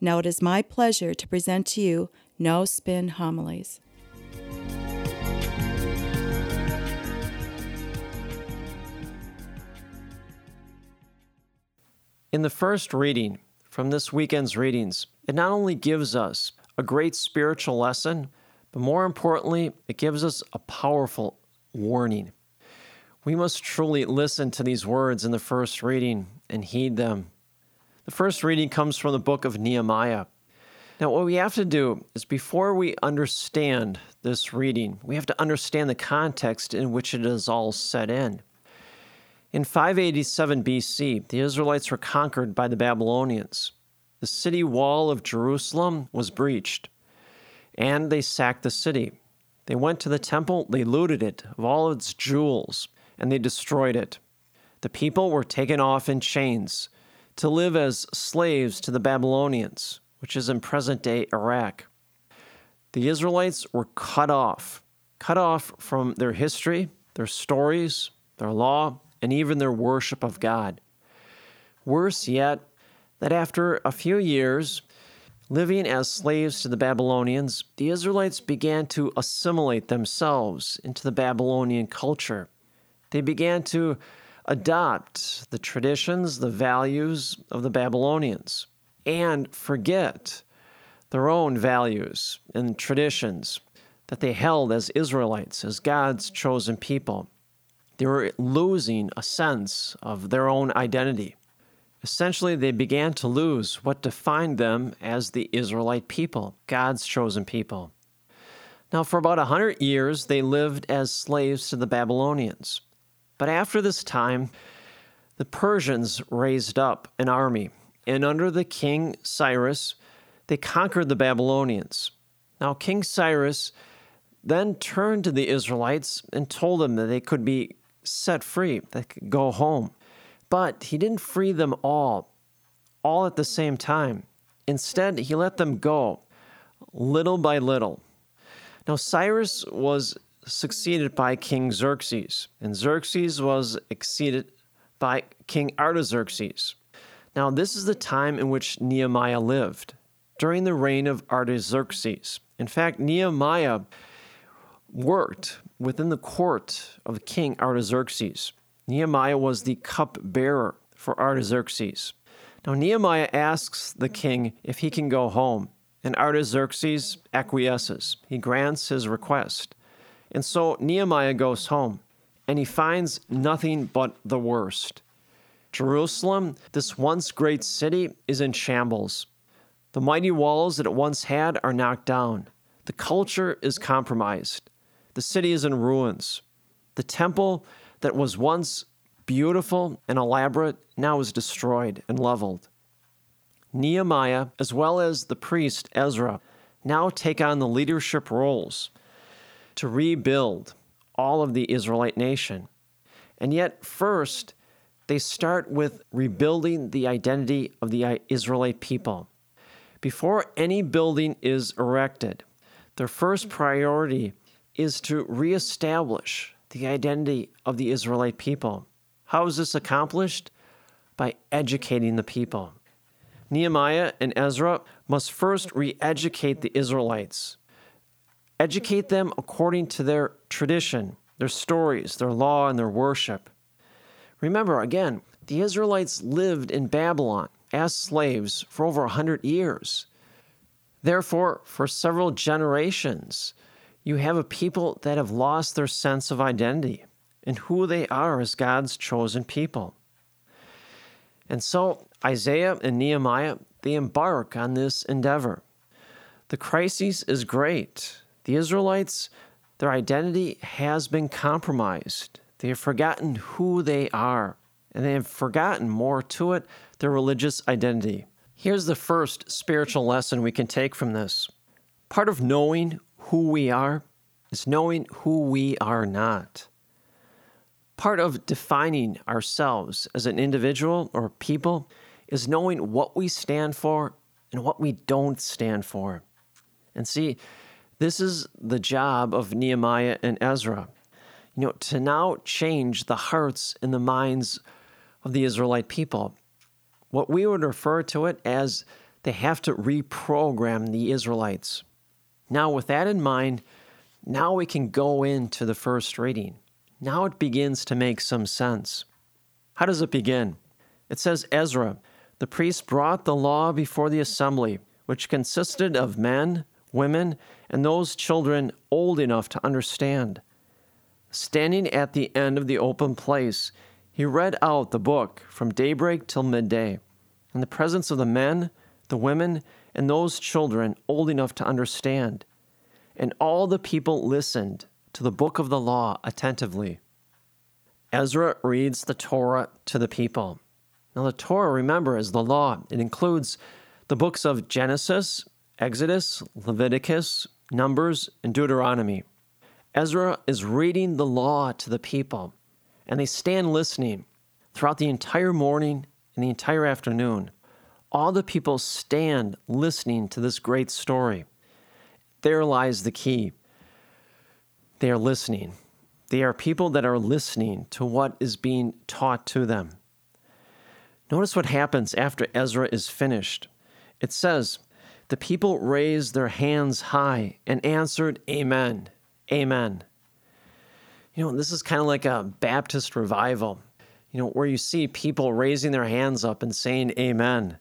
Now it is my pleasure to present to you No Spin Homilies. In the first reading from this weekend's readings, it not only gives us a great spiritual lesson, but more importantly, it gives us a powerful warning. We must truly listen to these words in the first reading and heed them. The first reading comes from the book of Nehemiah. Now, what we have to do is before we understand this reading, we have to understand the context in which it is all set in. In 587 BC, the Israelites were conquered by the Babylonians. The city wall of Jerusalem was breached, and they sacked the city. They went to the temple, they looted it of all its jewels, and they destroyed it. The people were taken off in chains to live as slaves to the Babylonians, which is in present day Iraq. The Israelites were cut off, cut off from their history, their stories, their law, and even their worship of God. Worse yet, that after a few years, living as slaves to the Babylonians, the Israelites began to assimilate themselves into the Babylonian culture. They began to adopt the traditions, the values of the Babylonians, and forget their own values and traditions that they held as Israelites, as God's chosen people. They were losing a sense of their own identity. Essentially, they began to lose what defined them as the Israelite people, God's chosen people. Now, for about a hundred years, they lived as slaves to the Babylonians. But after this time, the Persians raised up an army, and under the king Cyrus, they conquered the Babylonians. Now, King Cyrus then turned to the Israelites and told them that they could be set free, they could go home. But he didn't free them all, all at the same time. Instead, he let them go little by little. Now, Cyrus was succeeded by King Xerxes, and Xerxes was succeeded by King Artaxerxes. Now, this is the time in which Nehemiah lived, during the reign of Artaxerxes. In fact, Nehemiah worked within the court of King Artaxerxes. Nehemiah was the cupbearer for Artaxerxes. Now, Nehemiah asks the king if he can go home, and Artaxerxes acquiesces. He grants his request. And so Nehemiah goes home, and he finds nothing but the worst. Jerusalem, this once great city, is in shambles. The mighty walls that it once had are knocked down. The culture is compromised. The city is in ruins. The temple that was once beautiful and elaborate now is destroyed and leveled. Nehemiah, as well as the priest Ezra, now take on the leadership roles to rebuild all of the Israelite nation. And yet, first, they start with rebuilding the identity of the uh, Israelite people. Before any building is erected, their first priority is to reestablish the identity of the Israelite people. How is this accomplished? By educating the people. Nehemiah and Ezra must first re educate the Israelites, educate them according to their tradition, their stories, their law, and their worship. Remember, again, the Israelites lived in Babylon as slaves for over a hundred years. Therefore, for several generations, you have a people that have lost their sense of identity and who they are as God's chosen people. And so Isaiah and Nehemiah, they embark on this endeavor. The crisis is great. The Israelites, their identity has been compromised. They have forgotten who they are, and they have forgotten more to it their religious identity. Here's the first spiritual lesson we can take from this. Part of knowing who we are is knowing who we are not. Part of defining ourselves as an individual or people is knowing what we stand for and what we don't stand for. And see, this is the job of Nehemiah and Ezra. You know, to now change the hearts and the minds of the Israelite people. What we would refer to it as they have to reprogram the Israelites. Now, with that in mind, now we can go into the first reading. Now it begins to make some sense. How does it begin? It says Ezra, the priest brought the law before the assembly, which consisted of men, women, and those children old enough to understand. Standing at the end of the open place, he read out the book from daybreak till midday, in the presence of the men, the women, and those children old enough to understand. And all the people listened to the book of the law attentively. Ezra reads the Torah to the people. Now, the Torah, remember, is the law. It includes the books of Genesis, Exodus, Leviticus, Numbers, and Deuteronomy. Ezra is reading the law to the people, and they stand listening throughout the entire morning and the entire afternoon. All the people stand listening to this great story. There lies the key. They are listening. They are people that are listening to what is being taught to them. Notice what happens after Ezra is finished. It says, The people raised their hands high and answered, Amen, Amen. You know, this is kind of like a Baptist revival, you know, where you see people raising their hands up and saying, Amen.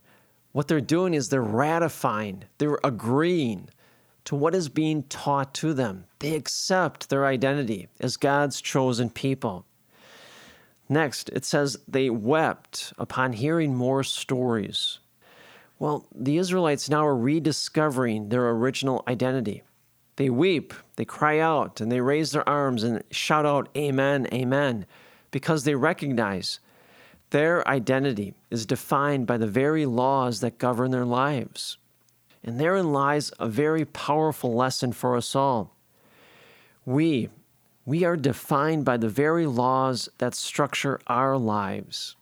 What they're doing is they're ratifying, they're agreeing to what is being taught to them. They accept their identity as God's chosen people. Next, it says they wept upon hearing more stories. Well, the Israelites now are rediscovering their original identity. They weep, they cry out, and they raise their arms and shout out, Amen, Amen, because they recognize their identity is defined by the very laws that govern their lives. And therein lies a very powerful lesson for us all. We, we are defined by the very laws that structure our lives.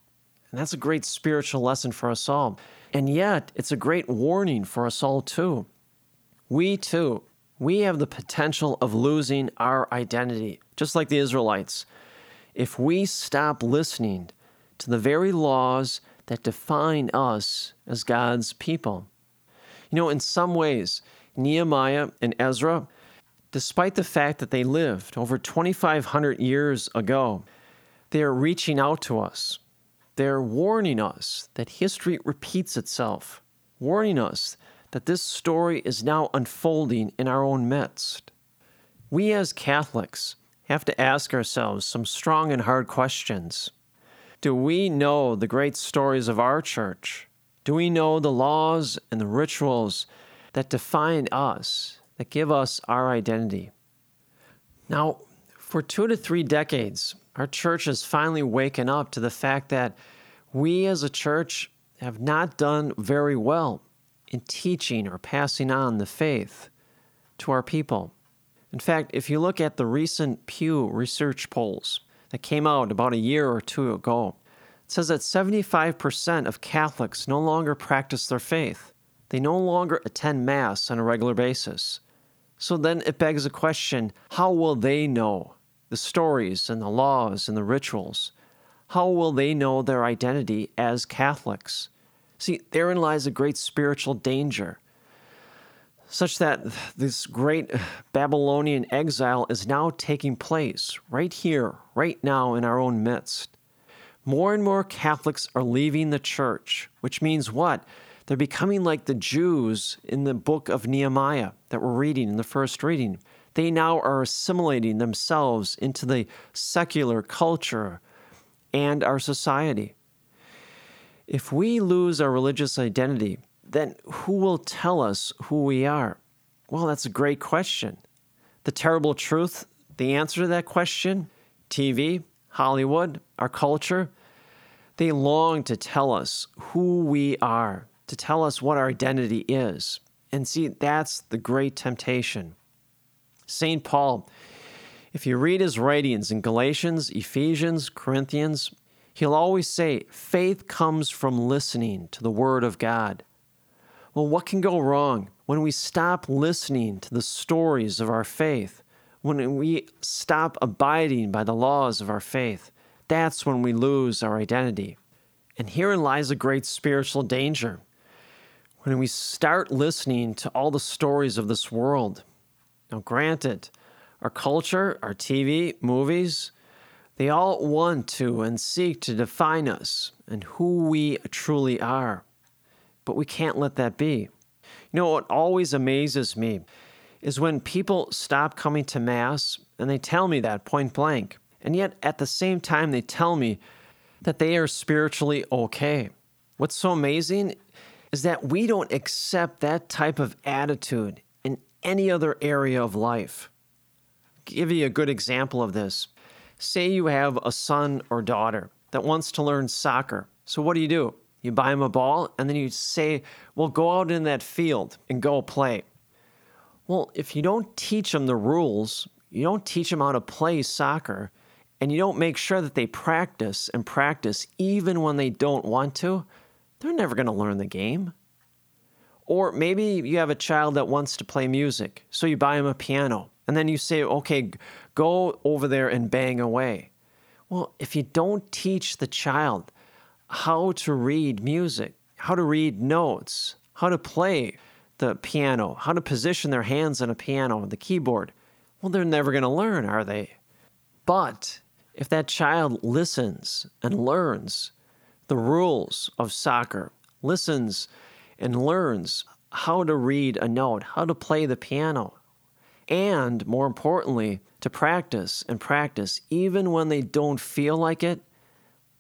And that's a great spiritual lesson for us all. And yet, it's a great warning for us all, too. We, too, we have the potential of losing our identity, just like the Israelites, if we stop listening to the very laws that define us as God's people. You know, in some ways, Nehemiah and Ezra, despite the fact that they lived over 2,500 years ago, they are reaching out to us. They're warning us that history repeats itself, warning us that this story is now unfolding in our own midst. We as Catholics have to ask ourselves some strong and hard questions. Do we know the great stories of our church? Do we know the laws and the rituals that define us, that give us our identity? Now, for two to three decades, our church has finally waken up to the fact that we as a church have not done very well in teaching or passing on the faith to our people. In fact, if you look at the recent Pew Research polls that came out about a year or two ago, it says that 75% of Catholics no longer practice their faith. They no longer attend Mass on a regular basis. So then it begs the question how will they know the stories and the laws and the rituals? How will they know their identity as Catholics? See, therein lies a great spiritual danger, such that this great Babylonian exile is now taking place right here, right now in our own midst. More and more Catholics are leaving the church, which means what? They're becoming like the Jews in the book of Nehemiah that we're reading in the first reading. They now are assimilating themselves into the secular culture and our society. If we lose our religious identity, then who will tell us who we are? Well, that's a great question. The terrible truth, the answer to that question TV, Hollywood, our culture, they long to tell us who we are to tell us what our identity is. And see, that's the great temptation. St. Paul, if you read his writings in Galatians, Ephesians, Corinthians, he'll always say, faith comes from listening to the Word of God. Well, what can go wrong when we stop listening to the stories of our faith? When we stop abiding by the laws of our faith? That's when we lose our identity. And herein lies a great spiritual danger. When we start listening to all the stories of this world, now granted, our culture, our TV, movies, they all want to and seek to define us and who we truly are. But we can't let that be. You know, what always amazes me is when people stop coming to Mass and they tell me that point blank. And yet at the same time, they tell me that they are spiritually okay. What's so amazing is that we don't accept that type of attitude in any other area of life. I'll give you a good example of this. Say you have a son or daughter that wants to learn soccer. So what do you do? You buy him a ball and then you say, "Well, go out in that field and go play." Well, if you don't teach them the rules, you don't teach them how to play soccer, and you don't make sure that they practice and practice even when they don't want to, they're never going to learn the game. Or maybe you have a child that wants to play music, so you buy him a piano, and then you say, okay, go over there and bang away. Well, if you don't teach the child how to read music, how to read notes, how to play the piano, how to position their hands on a piano, and the keyboard, well, they're never going to learn, are they? But if that child listens and learns the rules of soccer, listens and learns how to read a note, how to play the piano, and more importantly, to practice and practice even when they don't feel like it,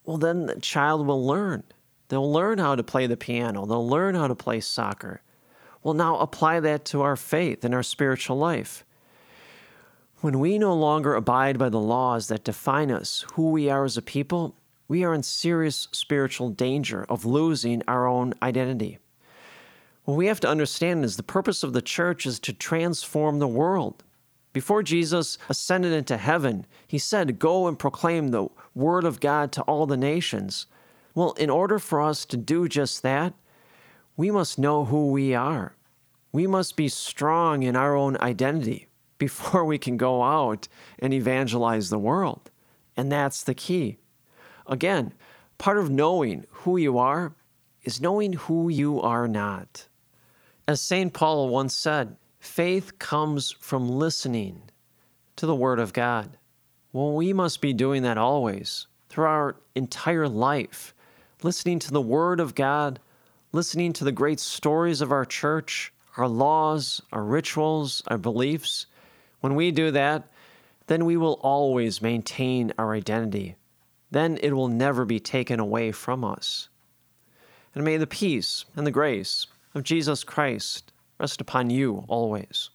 well, then the child will learn. They'll learn how to play the piano, they'll learn how to play soccer. Well, now apply that to our faith and our spiritual life. When we no longer abide by the laws that define us, who we are as a people, we are in serious spiritual danger of losing our own identity. What we have to understand is the purpose of the church is to transform the world. Before Jesus ascended into heaven, he said, Go and proclaim the word of God to all the nations. Well, in order for us to do just that, we must know who we are. We must be strong in our own identity before we can go out and evangelize the world. And that's the key. Again, part of knowing who you are is knowing who you are not. As St. Paul once said, faith comes from listening to the Word of God. Well, we must be doing that always through our entire life, listening to the Word of God, listening to the great stories of our church, our laws, our rituals, our beliefs when we do that, then we will always maintain our identity. Then it will never be taken away from us. And may the peace and the grace of Jesus Christ rest upon you always.